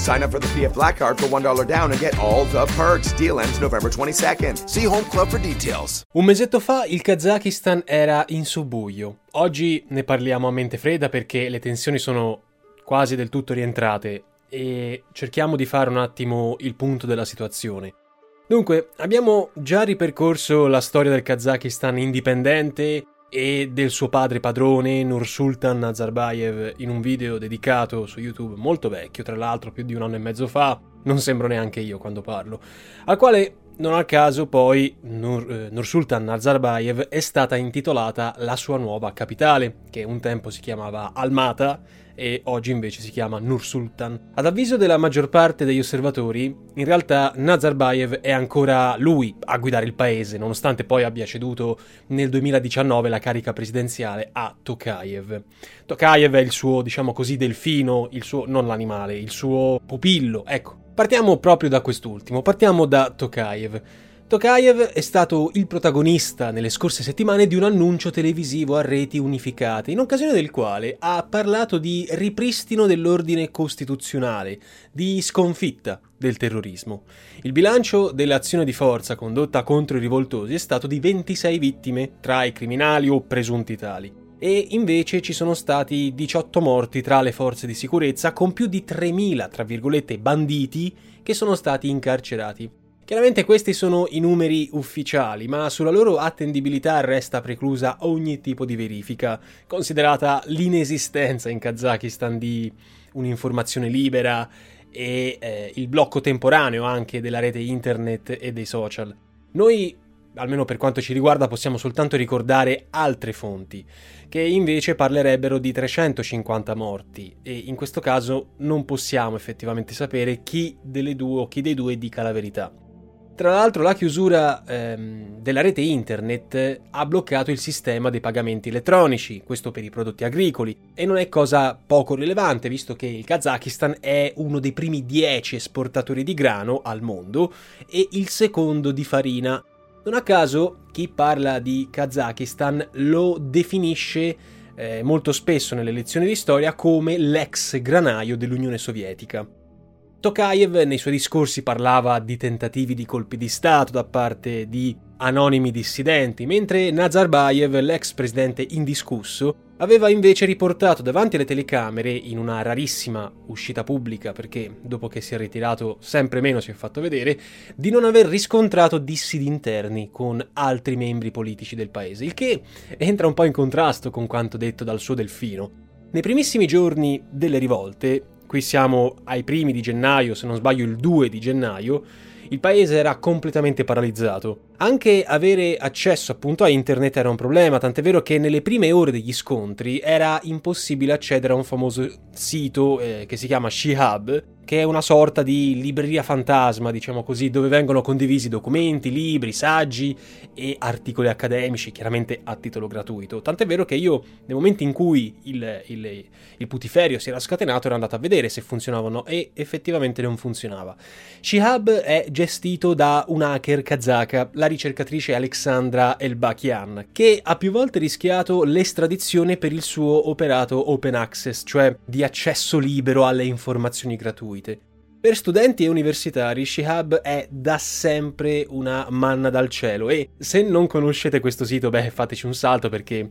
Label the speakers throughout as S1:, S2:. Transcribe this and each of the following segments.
S1: Sign up for the PF Black Card for $1 down and get all the perks. Deal ends November 22nd. See Home Club for details.
S2: Un mesetto fa il Kazakistan era in subbuglio. Oggi ne parliamo a mente fredda perché le tensioni sono quasi del tutto rientrate e cerchiamo di fare un attimo il punto della situazione. Dunque, abbiamo già ripercorso la storia del Kazakistan indipendente e del suo padre padrone Nursultan Nazarbayev in un video dedicato su YouTube molto vecchio, tra l'altro più di un anno e mezzo fa, non sembro neanche io quando parlo, al quale non a caso poi Nur, eh, Nursultan Nazarbayev è stata intitolata la sua nuova capitale, che un tempo si chiamava Almata e oggi invece si chiama Nursultan. Ad avviso della maggior parte degli osservatori, in realtà Nazarbayev è ancora lui a guidare il paese, nonostante poi abbia ceduto nel 2019 la carica presidenziale a Tokayev. Tokayev è il suo, diciamo così, delfino, il suo, non l'animale, il suo pupillo, ecco. Partiamo proprio da quest'ultimo, partiamo da Tokayev. Tokayev è stato il protagonista nelle scorse settimane di un annuncio televisivo a reti unificate, in occasione del quale ha parlato di ripristino dell'ordine costituzionale, di sconfitta del terrorismo. Il bilancio dell'azione di forza condotta contro i rivoltosi è stato di 26 vittime tra i criminali o presunti tali. E invece ci sono stati 18 morti tra le forze di sicurezza con più di 3.000, tra virgolette, banditi che sono stati incarcerati. Chiaramente questi sono i numeri ufficiali, ma sulla loro attendibilità resta preclusa ogni tipo di verifica, considerata l'inesistenza in Kazakistan di un'informazione libera e eh, il blocco temporaneo anche della rete internet e dei social. Noi, almeno per quanto ci riguarda, possiamo soltanto ricordare altre fonti, che invece parlerebbero di 350 morti e in questo caso non possiamo effettivamente sapere chi delle due o chi dei due dica la verità. Tra l'altro la chiusura ehm, della rete internet ha bloccato il sistema dei pagamenti elettronici, questo per i prodotti agricoli, e non è cosa poco rilevante visto che il Kazakistan è uno dei primi 10 esportatori di grano al mondo e il secondo di farina. Non a caso chi parla di Kazakistan lo definisce eh, molto spesso nelle lezioni di storia come l'ex granaio dell'Unione Sovietica. Tokayev nei suoi discorsi parlava di tentativi di colpi di Stato da parte di anonimi dissidenti, mentre Nazarbayev, l'ex presidente indiscusso, aveva invece riportato davanti alle telecamere, in una rarissima uscita pubblica, perché dopo che si è ritirato sempre meno si è fatto vedere, di non aver riscontrato dissidi interni con altri membri politici del paese, il che entra un po' in contrasto con quanto detto dal suo delfino. Nei primissimi giorni delle rivolte, qui siamo ai primi di gennaio, se non sbaglio il 2 di gennaio, il paese era completamente paralizzato. Anche avere accesso appunto a internet era un problema, tant'è vero che nelle prime ore degli scontri era impossibile accedere a un famoso sito eh, che si chiama Shihab, che è una sorta di libreria fantasma, diciamo così, dove vengono condivisi documenti, libri, saggi e articoli accademici, chiaramente a titolo gratuito. Tant'è vero che io, nel momento in cui il, il, il putiferio si era scatenato, ero andato a vedere se funzionavano e effettivamente non funzionava. Shihab è gestito da un hacker kazaka, la ricercatrice Alexandra Elbakian, che ha più volte rischiato l'estradizione per il suo operato open access, cioè di accesso libero alle informazioni gratuite. Per studenti e universitari Shihab è da sempre una manna dal cielo e se non conoscete questo sito, beh, fateci un salto perché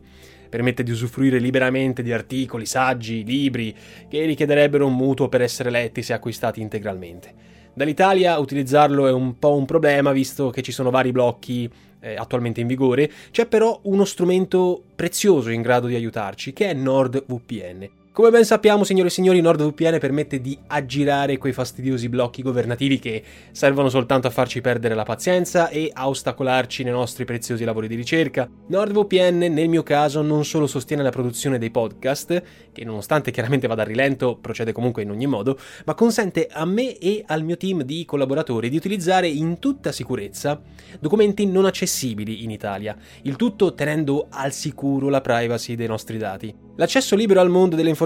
S2: permette di usufruire liberamente di articoli, saggi, libri che richiederebbero un mutuo per essere letti se acquistati integralmente. Dall'Italia utilizzarlo è un po' un problema visto che ci sono vari blocchi eh, attualmente in vigore, c'è però uno strumento prezioso in grado di aiutarci che è NordVPN. Come ben sappiamo, signore e signori, NordVPN permette di aggirare quei fastidiosi blocchi governativi che servono soltanto a farci perdere la pazienza e a ostacolarci nei nostri preziosi lavori di ricerca. NordVPN, nel mio caso, non solo sostiene la produzione dei podcast, che nonostante chiaramente vada a rilento, procede comunque in ogni modo, ma consente a me e al mio team di collaboratori di utilizzare in tutta sicurezza documenti non accessibili in Italia, il tutto tenendo al sicuro la privacy dei nostri dati. L'accesso libero al mondo delle informazioni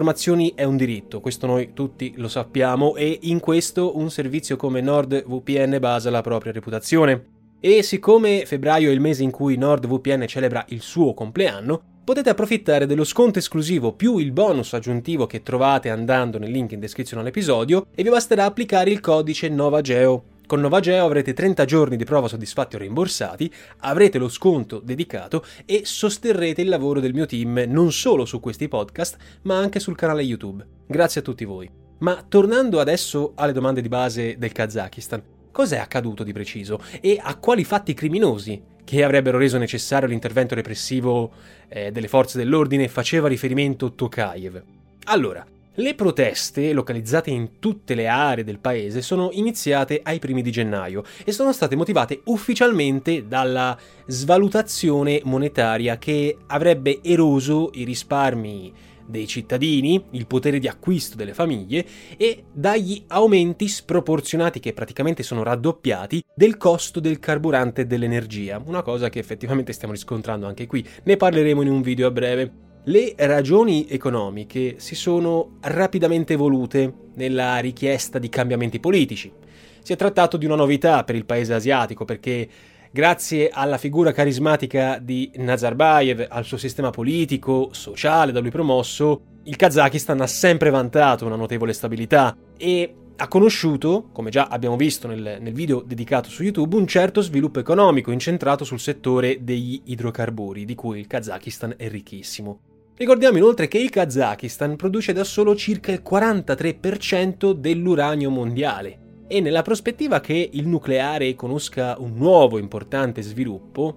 S2: è un diritto, questo noi tutti lo sappiamo e in questo un servizio come NordVPN basa la propria reputazione. E siccome febbraio è il mese in cui NordVPN celebra il suo compleanno, potete approfittare dello sconto esclusivo più il bonus aggiuntivo che trovate andando nel link in descrizione all'episodio e vi basterà applicare il codice NovaGeo con Novageo avrete 30 giorni di prova soddisfatti o rimborsati, avrete lo sconto dedicato e sosterrete il lavoro del mio team non solo su questi podcast, ma anche sul canale YouTube. Grazie a tutti voi. Ma tornando adesso alle domande di base del Kazakistan, cos'è accaduto di preciso e a quali fatti criminosi che avrebbero reso necessario l'intervento repressivo eh, delle forze dell'ordine faceva riferimento Tokayev? Allora, le proteste, localizzate in tutte le aree del paese, sono iniziate ai primi di gennaio e sono state motivate ufficialmente dalla svalutazione monetaria che avrebbe eroso i risparmi dei cittadini, il potere di acquisto delle famiglie e dagli aumenti sproporzionati che praticamente sono raddoppiati del costo del carburante e dell'energia, una cosa che effettivamente stiamo riscontrando anche qui. Ne parleremo in un video a breve. Le ragioni economiche si sono rapidamente evolute nella richiesta di cambiamenti politici. Si è trattato di una novità per il paese asiatico perché grazie alla figura carismatica di Nazarbayev, al suo sistema politico, sociale da lui promosso, il Kazakistan ha sempre vantato una notevole stabilità e ha conosciuto, come già abbiamo visto nel, nel, video dedicato su YouTube, un certo sviluppo economico incentrato sul settore degli idrocarburi, di cui il Kazakistan è ricchissimo. Ricordiamo inoltre che il Kazakistan produce da solo circa il 43% dell'uranio mondiale e nella prospettiva che il nucleare conosca un nuovo importante sviluppo,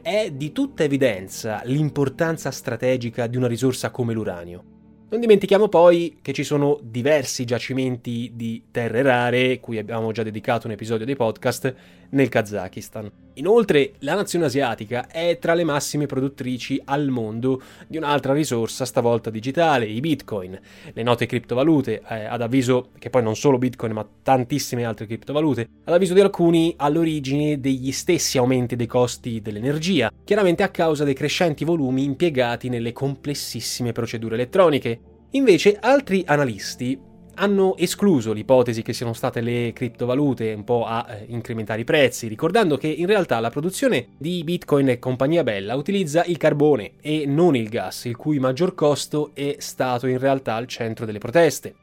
S2: è di tutta evidenza l'importanza strategica di una risorsa come l'uranio. Non dimentichiamo poi che ci sono diversi giacimenti di terre rare, cui abbiamo già dedicato un episodio dei podcast, nel Kazakistan. Inoltre, la nazione asiatica è tra le massime produttrici al mondo di un'altra risorsa, stavolta digitale, i bitcoin, le note criptovalute, eh, ad avviso che poi non solo bitcoin ma tantissime altre criptovalute, ad avviso di alcuni all'origine degli stessi aumenti dei costi dell'energia, chiaramente a causa dei crescenti volumi impiegati nelle complessissime procedure elettroniche. Invece altri analisti hanno escluso l'ipotesi che siano state le criptovalute un po' a eh, incrementare i prezzi, ricordando che in realtà la produzione di Bitcoin e compagnia bella utilizza il carbone e non il gas, il cui maggior costo è stato in realtà al centro delle proteste.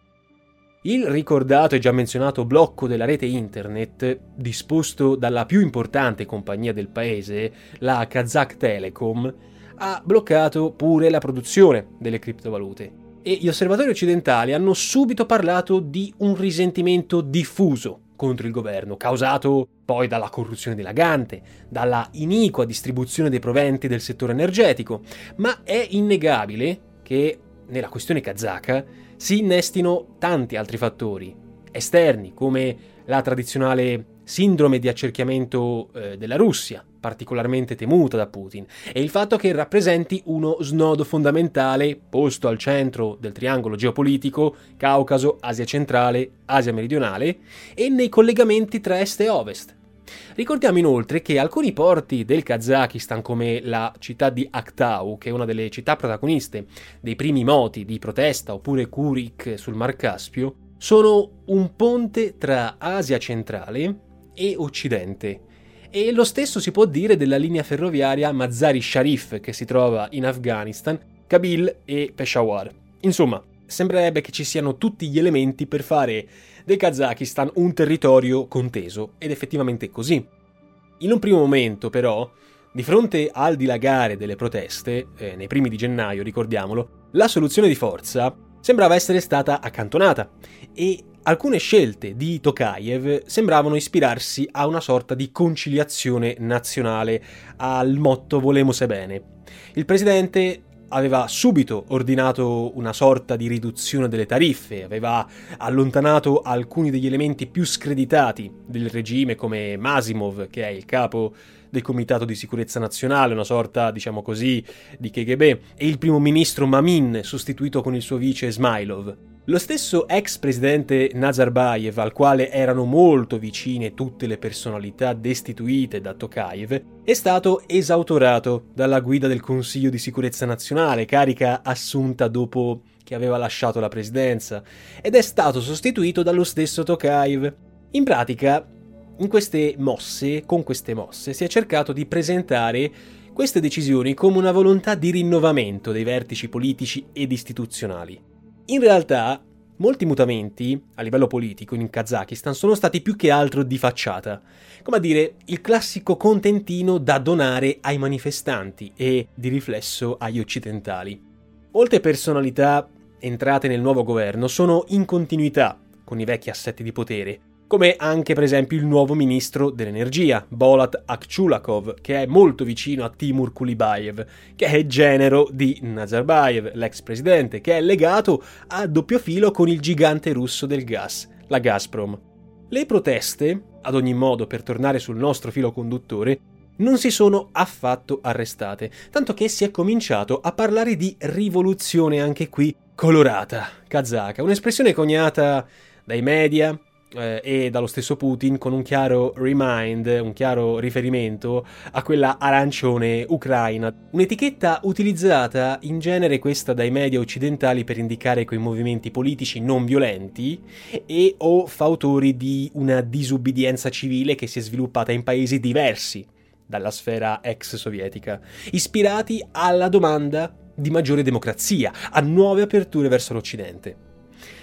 S2: Il ricordato e già menzionato blocco della rete internet, disposto dalla più importante compagnia del paese, la Kazakh Telecom, ha bloccato pure la produzione delle criptovalute e gli osservatori occidentali hanno subito parlato di un risentimento diffuso contro il governo, causato poi dalla corruzione dilagante, dalla iniqua distribuzione dei proventi del settore energetico, ma è innegabile che nella questione kazaka si innestino tanti altri fattori esterni, come la tradizionale sindrome di accerchiamento eh, della Russia, particolarmente temuta da Putin, e il fatto che rappresenti uno snodo fondamentale posto al centro del triangolo geopolitico Caucaso, Asia centrale, Asia meridionale e nei collegamenti tra est e ovest. Ricordiamo inoltre che alcuni porti del Kazakistan, come la città di Aktau, che è una delle città protagoniste dei primi moti di protesta, oppure Kurik sul Mar Caspio, sono un ponte tra Asia centrale e Occidente e lo stesso si può dire della linea ferroviaria Mazari Sharif che si trova in Afghanistan, Kabil e Peshawar. Insomma, sembrerebbe che ci siano tutti gli elementi per fare del Kazakistan un territorio conteso, ed effettivamente è così. In un primo momento, però, di fronte al dilagare delle proteste, eh, nei primi di gennaio, ricordiamolo, la soluzione di forza sembrava essere stata accantonata e alcune scelte di Tokayev sembravano ispirarsi a una sorta di conciliazione nazionale, al motto Volemo bene. Il presidente aveva subito ordinato una sorta di riduzione delle tariffe, aveva allontanato alcuni degli elementi più screditati del regime come Masimov, che è il capo del Comitato di Sicurezza Nazionale, una sorta, diciamo così, di KGB, e il primo ministro Mamin, sostituito con il suo vice Smailov. Lo stesso ex presidente Nazarbayev, al quale erano molto vicine tutte le personalità destituite da Tokayev, è stato esautorato dalla guida del Consiglio di sicurezza nazionale, carica assunta dopo che aveva lasciato la presidenza, ed è stato sostituito dallo stesso Tokayev. In pratica, in queste mosse, con queste mosse, si è cercato di presentare queste decisioni come una volontà di rinnovamento dei vertici politici ed istituzionali. In realtà, molti mutamenti a livello politico in Kazakistan sono stati più che altro di facciata, come a dire il classico contentino da donare ai manifestanti e di riflesso agli occidentali. Molte personalità entrate nel nuovo governo sono in continuità con i vecchi assetti di potere, come anche per esempio il nuovo ministro dell'energia, Bolat Akchulakov, che è molto vicino a Timur Kulibayev, che è genero di Nazarbayev, l'ex presidente, che è legato a doppio filo con il gigante russo del gas, la Gazprom. Le proteste, ad ogni modo per tornare sul nostro filo conduttore, non si sono affatto arrestate, tanto che si è cominciato a parlare di rivoluzione anche qui colorata, kazaka, un'espressione coniata dai media, eh, e dallo stesso Putin con un chiaro remind, un chiaro riferimento a quella arancione ucraina. Un'etichetta utilizzata in genere questa dai media occidentali per indicare quei movimenti politici non violenti e o fautori di una disubbidienza civile che si è sviluppata in paesi diversi dalla sfera ex sovietica, ispirati alla domanda di maggiore democrazia, a nuove aperture verso l'Occidente.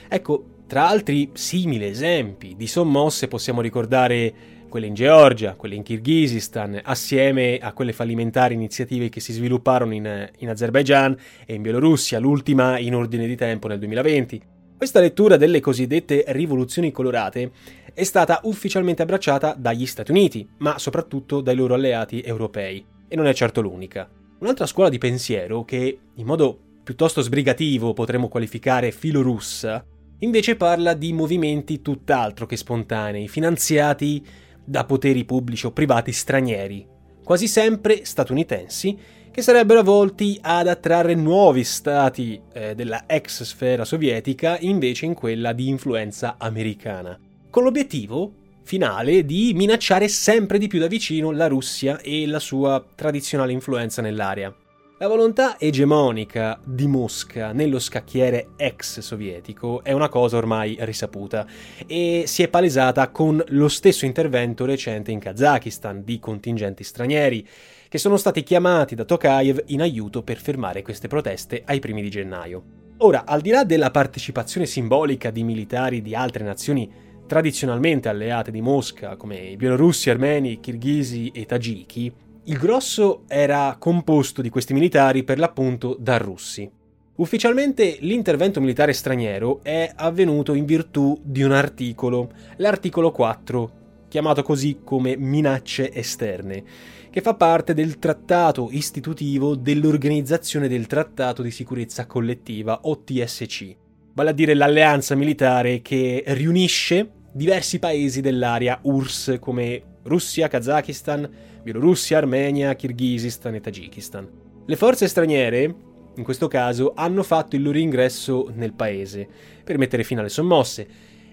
S2: Ecco, tra altri simili esempi di sommosse possiamo ricordare quelle in Georgia, quelle in Kirghizistan, assieme a quelle fallimentari iniziative che si svilupparono in, in Azerbaijan e in Bielorussia, l'ultima in ordine di tempo nel 2020. Questa lettura delle cosiddette rivoluzioni colorate è stata ufficialmente abbracciata dagli Stati Uniti, ma soprattutto dai loro alleati europei, e non è certo l'unica. Un'altra scuola di pensiero che, in modo piuttosto sbrigativo potremmo qualificare filorussa, invece parla di movimenti tutt'altro che spontanei, finanziati da poteri pubblici o privati stranieri, quasi sempre statunitensi, che sarebbero volti ad attrarre nuovi stati eh, della ex sfera sovietica invece in quella di influenza americana, con l'obiettivo finale di minacciare sempre di più da vicino la Russia e la sua tradizionale influenza nell'area. La volontà egemonica di Mosca nello scacchiere ex sovietico è una cosa ormai risaputa e si è palesata con lo stesso intervento recente in Kazakistan di contingenti stranieri che sono stati chiamati da Tokayev in aiuto per fermare queste proteste ai primi di gennaio. Ora, al di là della partecipazione simbolica di militari di altre nazioni tradizionalmente alleate di Mosca come i bielorussi, armeni, kirghisi e tagiki, il grosso era composto di questi militari per l'appunto da russi. Ufficialmente l'intervento militare straniero è avvenuto in virtù di un articolo, l'articolo 4, chiamato così come minacce esterne, che fa parte del trattato istitutivo dell'Organizzazione del Trattato di Sicurezza Collettiva, OTSC, vale a dire l'alleanza militare che riunisce diversi paesi dell'area URSS come Russia, Kazakistan, Bielorussia, Armenia, Kirghizistan e Tagikistan. Le forze straniere, in questo caso, hanno fatto il loro ingresso nel paese per mettere fine alle sommosse,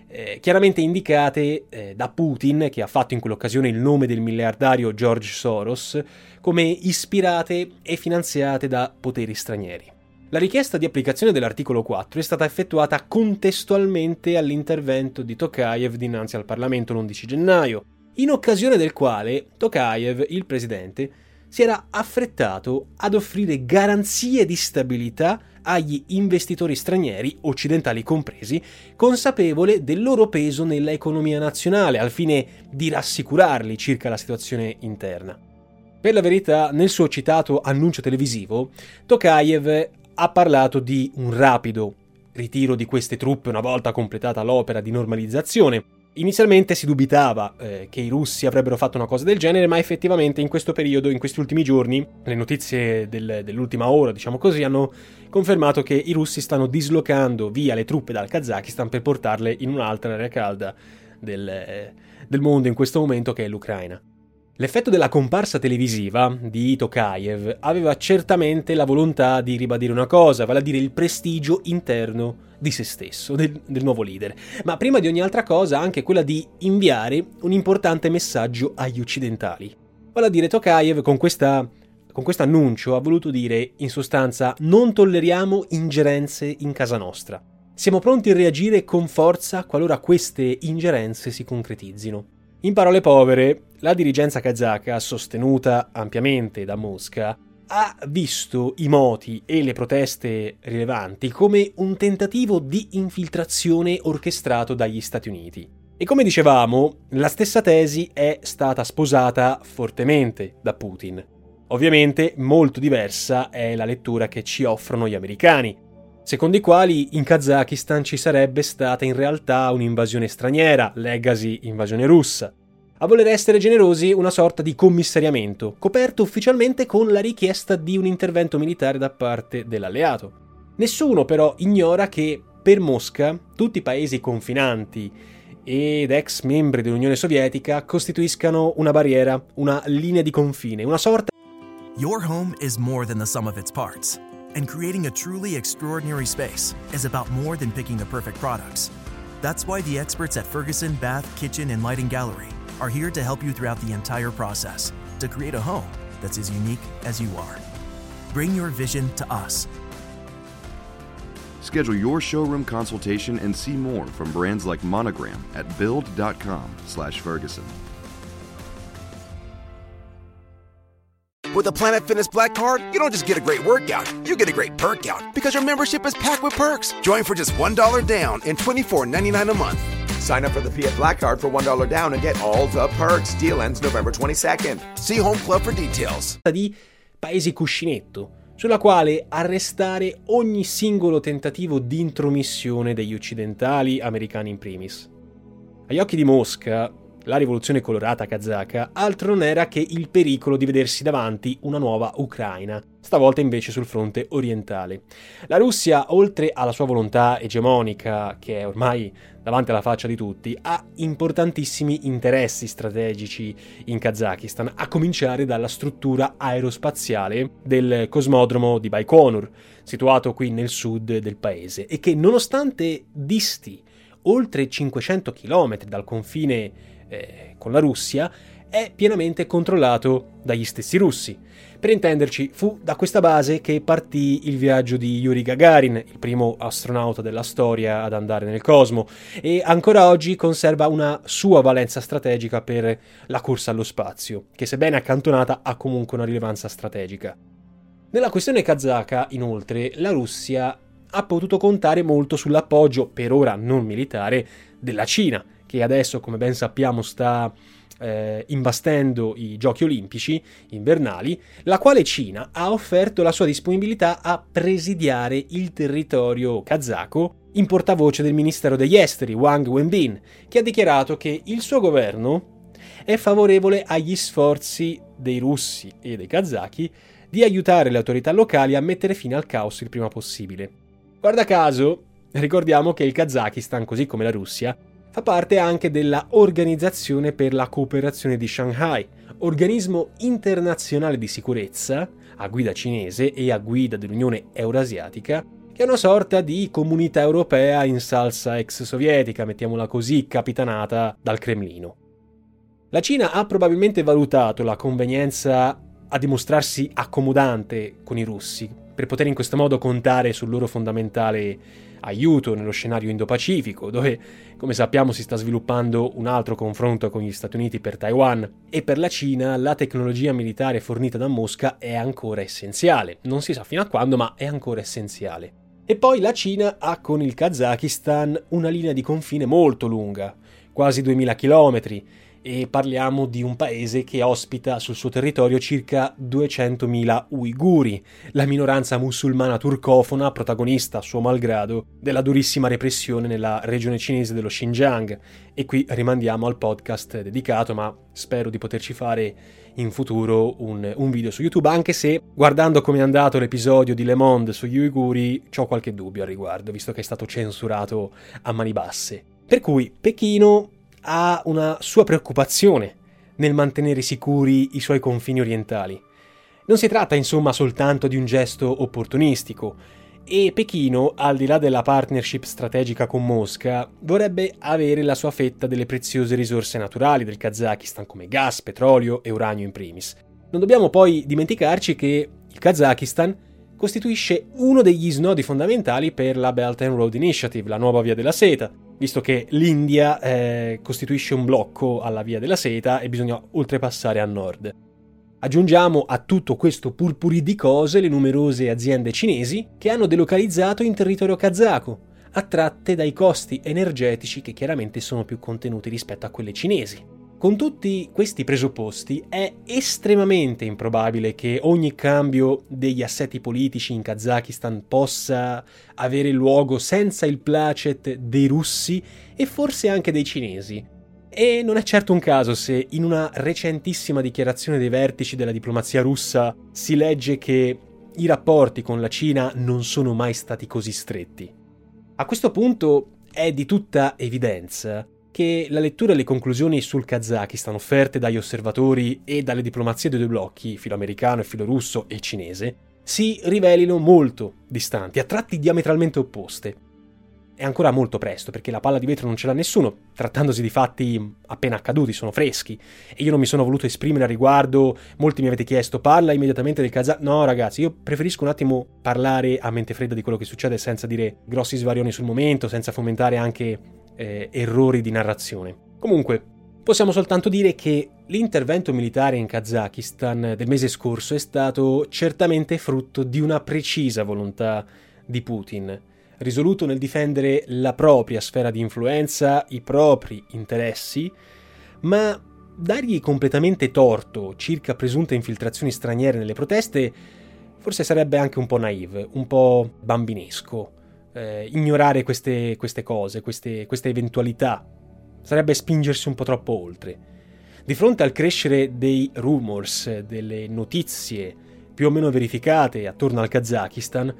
S2: eh, chiaramente indicate eh, da Putin, che ha fatto in quell'occasione il nome del miliardario George Soros, come ispirate e finanziate da poteri stranieri. La richiesta di applicazione dell'articolo 4 è stata effettuata contestualmente all'intervento di Tokayev dinanzi al Parlamento l'11 gennaio, in occasione del quale Tokayev, il presidente, si era affrettato ad offrire garanzie di stabilità agli investitori stranieri, occidentali compresi, consapevole del loro peso nella economia nazionale, al fine di rassicurarli circa la situazione interna. Per la verità, nel suo citato annuncio televisivo, Tokayev ha parlato di un rapido ritiro di queste truppe una volta completata l'opera di normalizzazione. Inizialmente si dubitava eh, che i russi avrebbero fatto una cosa del genere, ma effettivamente in questo periodo, in questi ultimi giorni, le notizie del, dell'ultima ora, diciamo così, hanno confermato che i russi stanno dislocando via le truppe dal Kazakistan per portarle in un'altra area calda del, eh, del mondo in questo momento, che è l'Ucraina. L'effetto della comparsa televisiva di Tokayev aveva certamente la volontà di ribadire una cosa, vale a dire il prestigio interno di se stesso, del, del nuovo leader, ma prima di ogni altra cosa anche quella di inviare un importante messaggio agli occidentali. Vale a dire Tokayev con questa con questo annuncio ha voluto dire, in sostanza, non tolleriamo ingerenze in casa nostra. Siamo pronti a reagire con forza qualora queste ingerenze si concretizzino. In parole povere, la dirigenza kazaka, sostenuta ampiamente da Mosca, ha visto i moti e le proteste rilevanti come un tentativo di infiltrazione orchestrato dagli Stati Uniti. E come dicevamo, la stessa tesi è stata sposata fortemente da Putin. Ovviamente molto diversa è la lettura che ci offrono gli americani, secondo i quali in Kazakistan ci sarebbe stata in realtà un'invasione straniera, legacy invasione russa. A voler essere generosi, una sorta di commissariamento, coperto ufficialmente con la richiesta di un intervento militare da parte dell'alleato. Nessuno però ignora che per Mosca tutti i paesi confinanti ed ex membri dell'Unione Sovietica costituiscano una barriera, una linea di confine, una sorta
S3: Your home is more than the sum of its parts. And creating a truly extraordinary space is about more than picking the perfect products. That's why the experts at Ferguson Bath, Kitchen, and Lighting Gallery are here to help you throughout the entire process to create a home that's as unique as you are. Bring your vision to us.
S4: Schedule your showroom consultation and see more from brands like Monogram at build.com/ferguson.
S1: With a Planet Fitness Black Card, you don't just get a great workout, you get a great perk out because your membership is packed with perks. Join for just $1 down and $24.99 a month.
S5: Sign up for the Fiat Black Card for $1 down and get all the perks. Deal ends November 22nd.
S1: See Home Club for details.
S2: di paesi cuscinetto, sulla quale arrestare ogni singolo tentativo di intromissione degli occidentali, americani in primis. Agli occhi di Mosca, la rivoluzione colorata kazaka altro non era che il pericolo di vedersi davanti una nuova Ucraina, stavolta invece sul fronte orientale. La Russia, oltre alla sua volontà egemonica, che è ormai davanti alla faccia di tutti, ha importantissimi interessi strategici in Kazakistan, a cominciare dalla struttura aerospaziale del cosmodromo di Baikonur, situato qui nel sud del paese, e che nonostante disti oltre 500 km dal confine eh, con la Russia, è pienamente controllato dagli stessi russi. Per intenderci, fu da questa base che partì il viaggio di Yuri Gagarin, il primo astronauta della storia ad andare nel cosmo, e ancora oggi conserva una sua valenza strategica per la corsa allo spazio, che sebbene accantonata ha comunque una rilevanza strategica. Nella questione kazaka, inoltre, la Russia ha potuto contare molto sull'appoggio, per ora non militare, della Cina, che adesso, come ben sappiamo, sta eh, imbastendo i giochi olimpici invernali, la quale Cina ha offerto la sua disponibilità a presidiare il territorio kazako in portavoce del Ministero degli Esteri, Wang Wenbin, che ha dichiarato che il suo governo è favorevole agli sforzi dei russi e dei kazaki di aiutare le autorità locali a mettere fine al caos il prima possibile. Guarda caso, ricordiamo che il Kazakistan, così come la Russia, fa parte anche della Organizzazione per la cooperazione di Shanghai, organismo internazionale di sicurezza a guida cinese e a guida dell'Unione Eurasiatica, che è una sorta di comunità europea in salsa ex sovietica, mettiamola così, capitanata dal Cremlino. La Cina ha probabilmente valutato la convenienza a dimostrarsi accomodante con i russi, per poter in questo modo contare sul loro fondamentale aiuto nello scenario Indo-Pacifico, dove, come sappiamo, si sta sviluppando un altro confronto con gli Stati Uniti per Taiwan, e per la Cina la tecnologia militare fornita da Mosca è ancora essenziale. Non si sa fino a quando, ma è ancora essenziale. E poi la Cina ha con il Kazakistan una linea di confine molto lunga, quasi 2000 km, e parliamo di un paese che ospita sul suo territorio circa 200.000 uiguri, la minoranza musulmana turcofona protagonista, a suo malgrado, della durissima repressione nella regione cinese dello Xinjiang. E qui rimandiamo al podcast dedicato, ma spero di poterci fare in futuro un, un video su YouTube, anche se guardando come è andato l'episodio di Le Monde sugli uiguri, ho qualche dubbio al riguardo, visto che è stato censurato a mani basse. Per cui Pechino ha una sua preoccupazione nel mantenere sicuri i suoi confini orientali. Non si tratta insomma soltanto di un gesto opportunistico, e Pechino, al di là della partnership strategica con Mosca, vorrebbe avere la sua fetta delle preziose risorse naturali del Kazakistan come gas, petrolio e uranio in primis. Non dobbiamo poi dimenticarci che il Kazakistan costituisce uno degli snodi fondamentali per la Belt and Road Initiative, la nuova via della seta, visto che l'India eh, costituisce un blocco alla via della seta e bisogna oltrepassare a nord. Aggiungiamo a tutto questo purpurì di cose le numerose aziende cinesi che hanno delocalizzato in territorio kazako, attratte dai costi energetici che chiaramente sono più contenuti rispetto a quelle cinesi. Con tutti questi presupposti è estremamente improbabile che ogni cambio degli assetti politici in Kazakistan possa avere luogo senza il placet dei russi e forse anche dei cinesi. E non è certo un caso se in una recentissima dichiarazione dei vertici della diplomazia russa si legge che i rapporti con la Cina non sono mai stati così stretti. A questo punto è di tutta evidenza che la lettura e le conclusioni sul Kazakistan offerte dagli osservatori e dalle diplomazie dei due blocchi, filo americano, filo russo e cinese, si rivelino molto distanti, a tratti diametralmente opposte. È ancora molto presto perché la palla di vetro non ce l'ha nessuno, trattandosi di fatti appena accaduti, sono freschi e io non mi sono voluto esprimere a riguardo, molti mi avete chiesto parla immediatamente del Kazakistan, no ragazzi io preferisco un attimo parlare a mente fredda di quello che succede senza dire grossi svarioni sul momento, senza fomentare anche eh, errori di narrazione. Comunque, possiamo soltanto dire che l'intervento militare in Kazakistan del mese scorso è stato certamente frutto di una precisa volontà di Putin, risoluto nel difendere la propria sfera di influenza, i propri interessi, ma dargli completamente torto circa presunte infiltrazioni straniere nelle proteste forse sarebbe anche un po' naive, un po' bambinesco eh, ignorare queste, queste cose, queste, queste eventualità. Sarebbe spingersi un po' troppo oltre. Di fronte al crescere dei rumors, delle notizie più o meno verificate attorno al Kazakistan,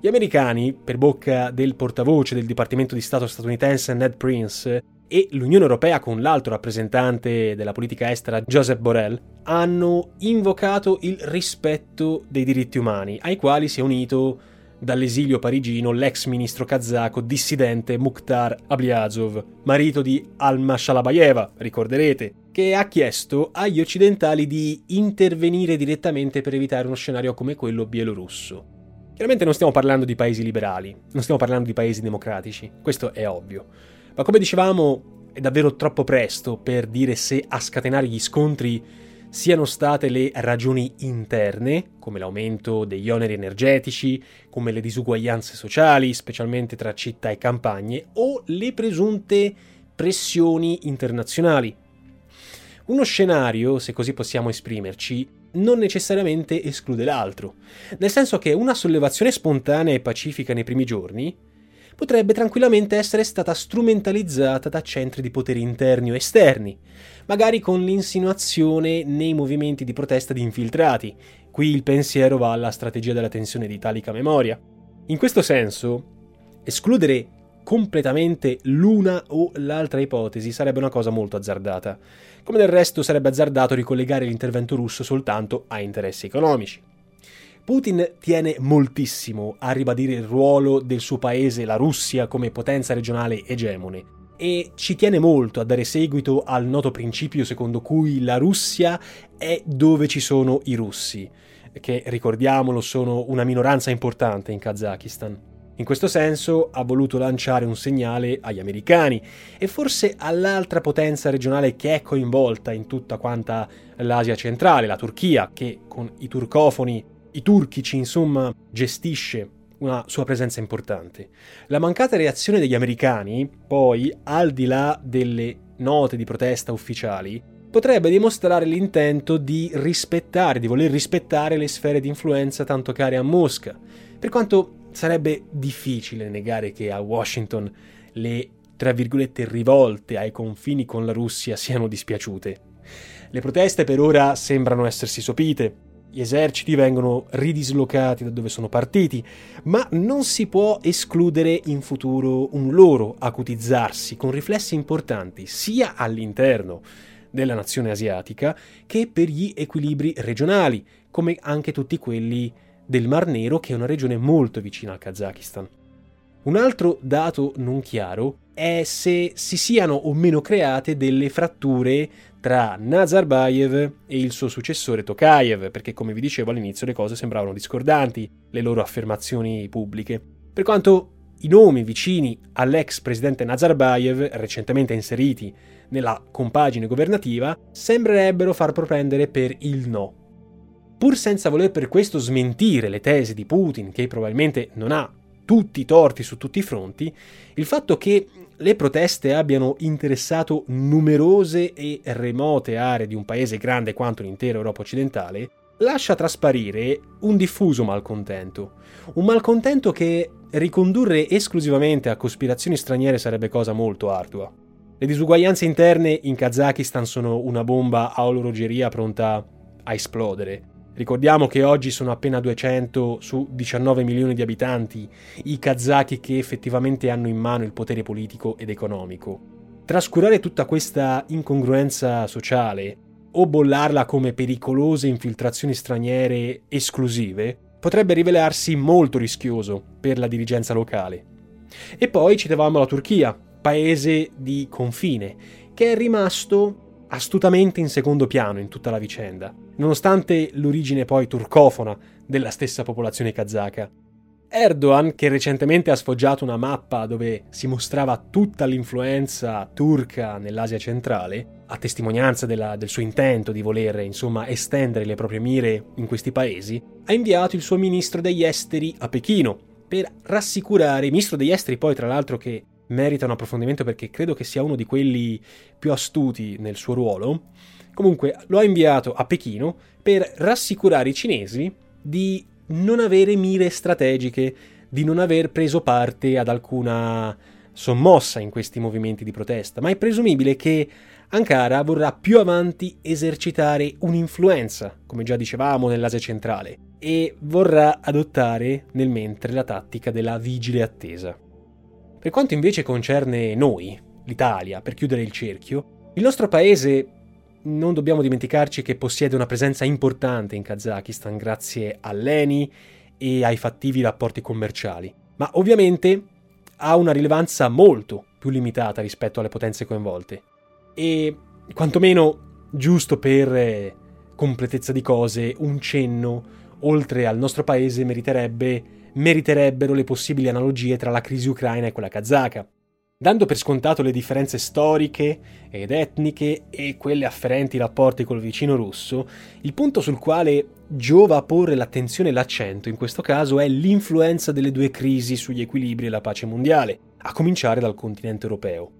S2: gli americani, per bocca del portavoce del Dipartimento di Stato statunitense Ned Prince, e l'Unione Europea con l'altro rappresentante della politica estera Joseph Borrell, hanno invocato il rispetto dei diritti umani, ai quali si è unito dall'esilio parigino l'ex ministro kazako dissidente Mukhtar Ablyazov, marito di Alma Shalabayeva, ricorderete, che ha chiesto agli occidentali di intervenire direttamente per evitare uno scenario come quello bielorusso. Chiaramente non stiamo parlando di paesi liberali, non stiamo parlando di paesi democratici, questo è ovvio. Ma come dicevamo, è davvero troppo presto per dire se a scatenare gli scontri siano state le ragioni interne, come l'aumento degli oneri energetici, come le disuguaglianze sociali, specialmente tra città e campagne, o le presunte pressioni internazionali. Uno scenario, se così possiamo esprimerci, non necessariamente esclude l'altro, nel senso che una sollevazione spontanea e pacifica nei primi giorni potrebbe tranquillamente essere stata strumentalizzata da centri di potere interni o esterni, magari con l'insinuazione nei movimenti di protesta di infiltrati. Qui il pensiero va alla strategia della tensione di italica memoria. In questo senso, escludere completamente l'una o l'altra ipotesi sarebbe una cosa molto azzardata, come del resto sarebbe azzardato ricollegare l'intervento russo soltanto a interessi economici. Putin tiene moltissimo a ribadire il ruolo del suo paese, la Russia, come potenza regionale egemone e ci tiene molto a dare seguito al noto principio secondo cui la Russia è dove ci sono i russi, che ricordiamolo sono una minoranza importante in Kazakistan. In questo senso ha voluto lanciare un segnale agli americani e forse all'altra potenza regionale che è coinvolta in tutta quanta l'Asia centrale, la Turchia, che con i turcofoni i turchici, insomma, gestisce una sua presenza importante. La mancata reazione degli americani, poi, al di là delle note di protesta ufficiali, potrebbe dimostrare l'intento di rispettare, di voler rispettare le sfere di influenza tanto care a Mosca, per quanto sarebbe difficile negare che a Washington le, tra virgolette, rivolte ai confini con la Russia siano dispiaciute. Le proteste per ora sembrano essersi sopite, gli eserciti vengono ridislocati da dove sono partiti, ma non si può escludere in futuro un loro acutizzarsi con riflessi importanti sia all'interno della nazione asiatica che per gli equilibri regionali, come anche tutti quelli del Mar Nero, che è una regione molto vicina al Kazakistan. Un altro dato non chiaro è se si siano o meno create delle fratture tra Nazarbayev e il suo successore Tokayev, perché come vi dicevo all'inizio le cose sembravano discordanti, le loro affermazioni pubbliche. Per quanto i nomi vicini all'ex presidente Nazarbayev, recentemente inseriti nella compagine governativa, sembrerebbero far propendere per il no. Pur senza voler per questo smentire le tesi di Putin, che probabilmente non ha tutti i torti su tutti i fronti, il fatto che le proteste abbiano interessato numerose e remote aree di un paese grande quanto l'intera Europa occidentale lascia trasparire un diffuso malcontento. Un malcontento che ricondurre esclusivamente a cospirazioni straniere sarebbe cosa molto ardua. Le disuguaglianze interne in Kazakistan sono una bomba a orologeria pronta a esplodere. Ricordiamo che oggi sono appena 200 su 19 milioni di abitanti i kazaki che effettivamente hanno in mano il potere politico ed economico. Trascurare tutta questa incongruenza sociale o bollarla come pericolose infiltrazioni straniere esclusive potrebbe rivelarsi molto rischioso per la dirigenza locale. E poi citavamo la Turchia, paese di confine, che è rimasto astutamente in secondo piano in tutta la vicenda, nonostante l'origine poi turcofona della stessa popolazione kazaka. Erdogan, che recentemente ha sfoggiato una mappa dove si mostrava tutta l'influenza turca nell'Asia centrale, a testimonianza della, del suo intento di voler, insomma, estendere le proprie mire in questi paesi, ha inviato il suo ministro degli esteri a Pechino per rassicurare, ministro degli esteri poi tra l'altro che merita un approfondimento perché credo che sia uno di quelli più astuti nel suo ruolo. Comunque lo ha inviato a Pechino per rassicurare i cinesi di non avere mire strategiche, di non aver preso parte ad alcuna sommossa in questi movimenti di protesta, ma è presumibile che Ankara vorrà più avanti esercitare un'influenza, come già dicevamo, nell'Asia centrale, e vorrà adottare nel mentre la tattica della vigile attesa. Per quanto invece concerne noi, l'Italia, per chiudere il cerchio, il nostro paese non dobbiamo dimenticarci che possiede una presenza importante in Kazakistan grazie all'ENI e ai fattivi rapporti commerciali, ma ovviamente ha una rilevanza molto più limitata rispetto alle potenze coinvolte. E quantomeno, giusto per eh, completezza di cose, un cenno, oltre al nostro paese, meriterebbe meriterebbero le possibili analogie tra la crisi ucraina e quella kazaka. Dando per scontato le differenze storiche ed etniche e quelle afferenti ai rapporti col vicino russo, il punto sul quale giova porre l'attenzione e l'accento in questo caso è l'influenza delle due crisi sugli equilibri e la pace mondiale, a cominciare dal continente europeo.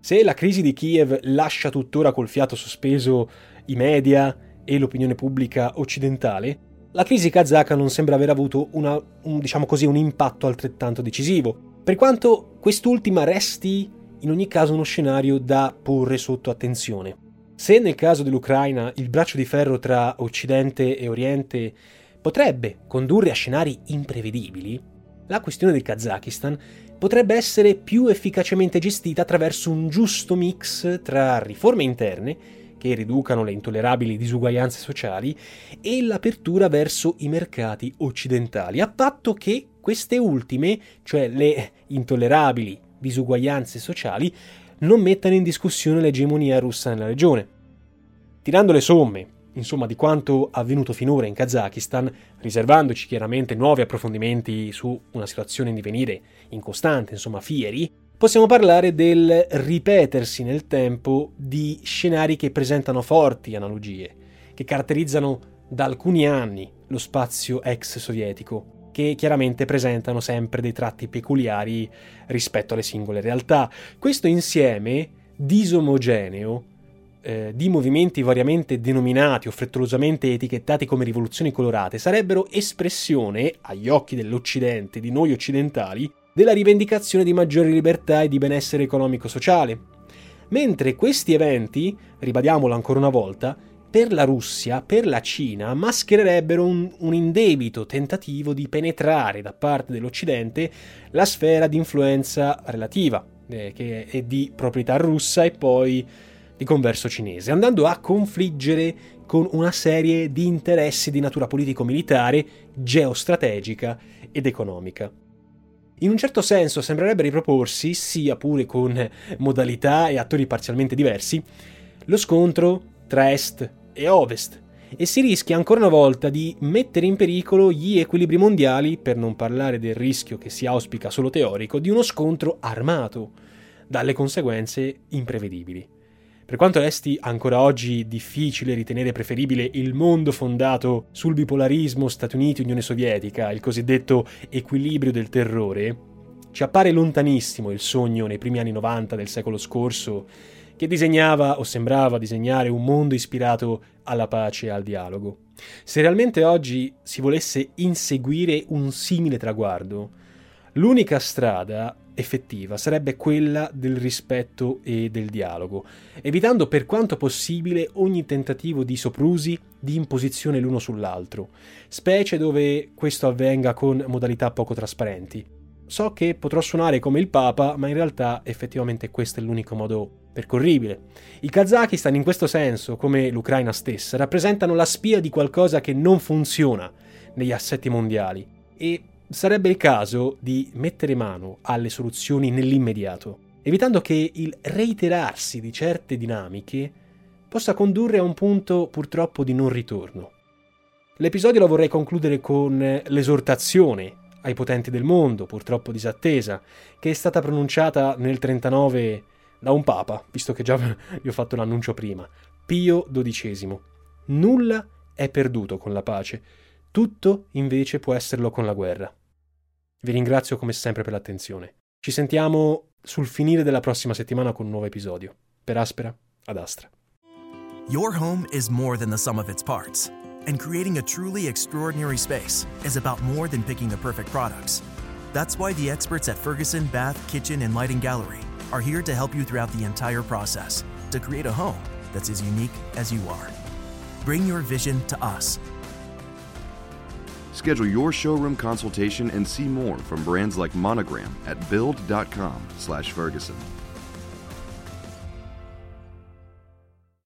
S2: Se la crisi di Kiev lascia tuttora col fiato sospeso i media e l'opinione pubblica occidentale, la crisi kazaka non sembra aver avuto una, un, diciamo così, un impatto altrettanto decisivo, per quanto quest'ultima resti in ogni caso uno scenario da porre sotto attenzione. Se nel caso dell'Ucraina il braccio di ferro tra Occidente e Oriente potrebbe condurre a scenari imprevedibili, la questione del Kazakistan potrebbe essere più efficacemente gestita attraverso un giusto mix tra riforme interne che riducano le intollerabili disuguaglianze sociali e l'apertura verso i mercati occidentali, a patto che queste ultime, cioè le intollerabili disuguaglianze sociali, non mettano in discussione l'egemonia russa nella regione. Tirando le somme, insomma, di quanto avvenuto finora in Kazakistan, riservandoci chiaramente nuovi approfondimenti su una situazione in divenire incostante, insomma, fieri, possiamo parlare del ripetersi nel tempo di scenari che presentano forti analogie, che caratterizzano da alcuni anni lo spazio ex sovietico, che chiaramente presentano sempre dei tratti peculiari rispetto alle singole realtà. Questo insieme disomogeneo eh, di movimenti variamente denominati o frettolosamente etichettati come rivoluzioni colorate sarebbero espressione, agli occhi dell'Occidente, di noi occidentali, della rivendicazione di maggiori libertà e di benessere economico-sociale. Mentre questi eventi, ribadiamolo ancora una volta, per la Russia, per la Cina, maschererebbero un, un, indebito tentativo di penetrare da parte dell'Occidente la sfera di influenza relativa, eh, che è di proprietà russa e poi di converso cinese, andando a confliggere con una serie di interessi di natura politico-militare, geostrategica ed economica. In un certo senso sembrerebbe riproporsi, sia pure con modalità e attori parzialmente diversi, lo scontro tra Est e Ovest, e si rischia ancora una volta di mettere in pericolo gli equilibri mondiali, per non parlare del rischio che si auspica solo teorico, di uno scontro armato, dalle conseguenze imprevedibili. Per quanto resti ancora oggi difficile ritenere preferibile il mondo fondato sul bipolarismo Stati Uniti-Unione Sovietica, il cosiddetto equilibrio del terrore, ci appare lontanissimo il sogno nei primi anni 90 del secolo scorso che disegnava o sembrava disegnare un mondo ispirato alla pace e al dialogo. Se realmente oggi si volesse inseguire un simile traguardo, l'unica strada effettiva sarebbe quella del rispetto e del dialogo, evitando per quanto possibile ogni tentativo di soprusi, di imposizione l'uno sull'altro, specie dove questo avvenga con modalità poco trasparenti. So che potrò suonare come il Papa, ma in realtà effettivamente questo è l'unico modo percorribile. Il Kazakistan in questo senso, come l'Ucraina stessa, rappresentano la spia di qualcosa che non funziona negli assetti mondiali e sarebbe il caso di mettere mano alle soluzioni nell'immediato, evitando che il reiterarsi di certe dinamiche possa condurre a un punto purtroppo di non ritorno. L'episodio lo vorrei concludere con l'esortazione ai potenti del mondo, purtroppo disattesa, che è stata pronunciata nel 39 da un papa, visto che già vi ho fatto l'annuncio prima, Pio XII. Nulla è perduto con la pace, tutto invece può esserlo con la guerra. Vi ringrazio come sempre per l'attenzione. Ci sentiamo sul finire della prossima settimana con un nuovo episodio. Per Aspera, ad Astra.
S3: Your home is more than the sum of its parts, and creating a truly extraordinary space is about more than picking the perfect products. That's why the experts at Ferguson Bath, Kitchen, and Lighting Gallery are here to help you throughout the entire process to create a home that's as unique as you are. Bring your vision to us
S4: Schedule your showroom consultation and see more from brands like Monogram at build.com/ferguson.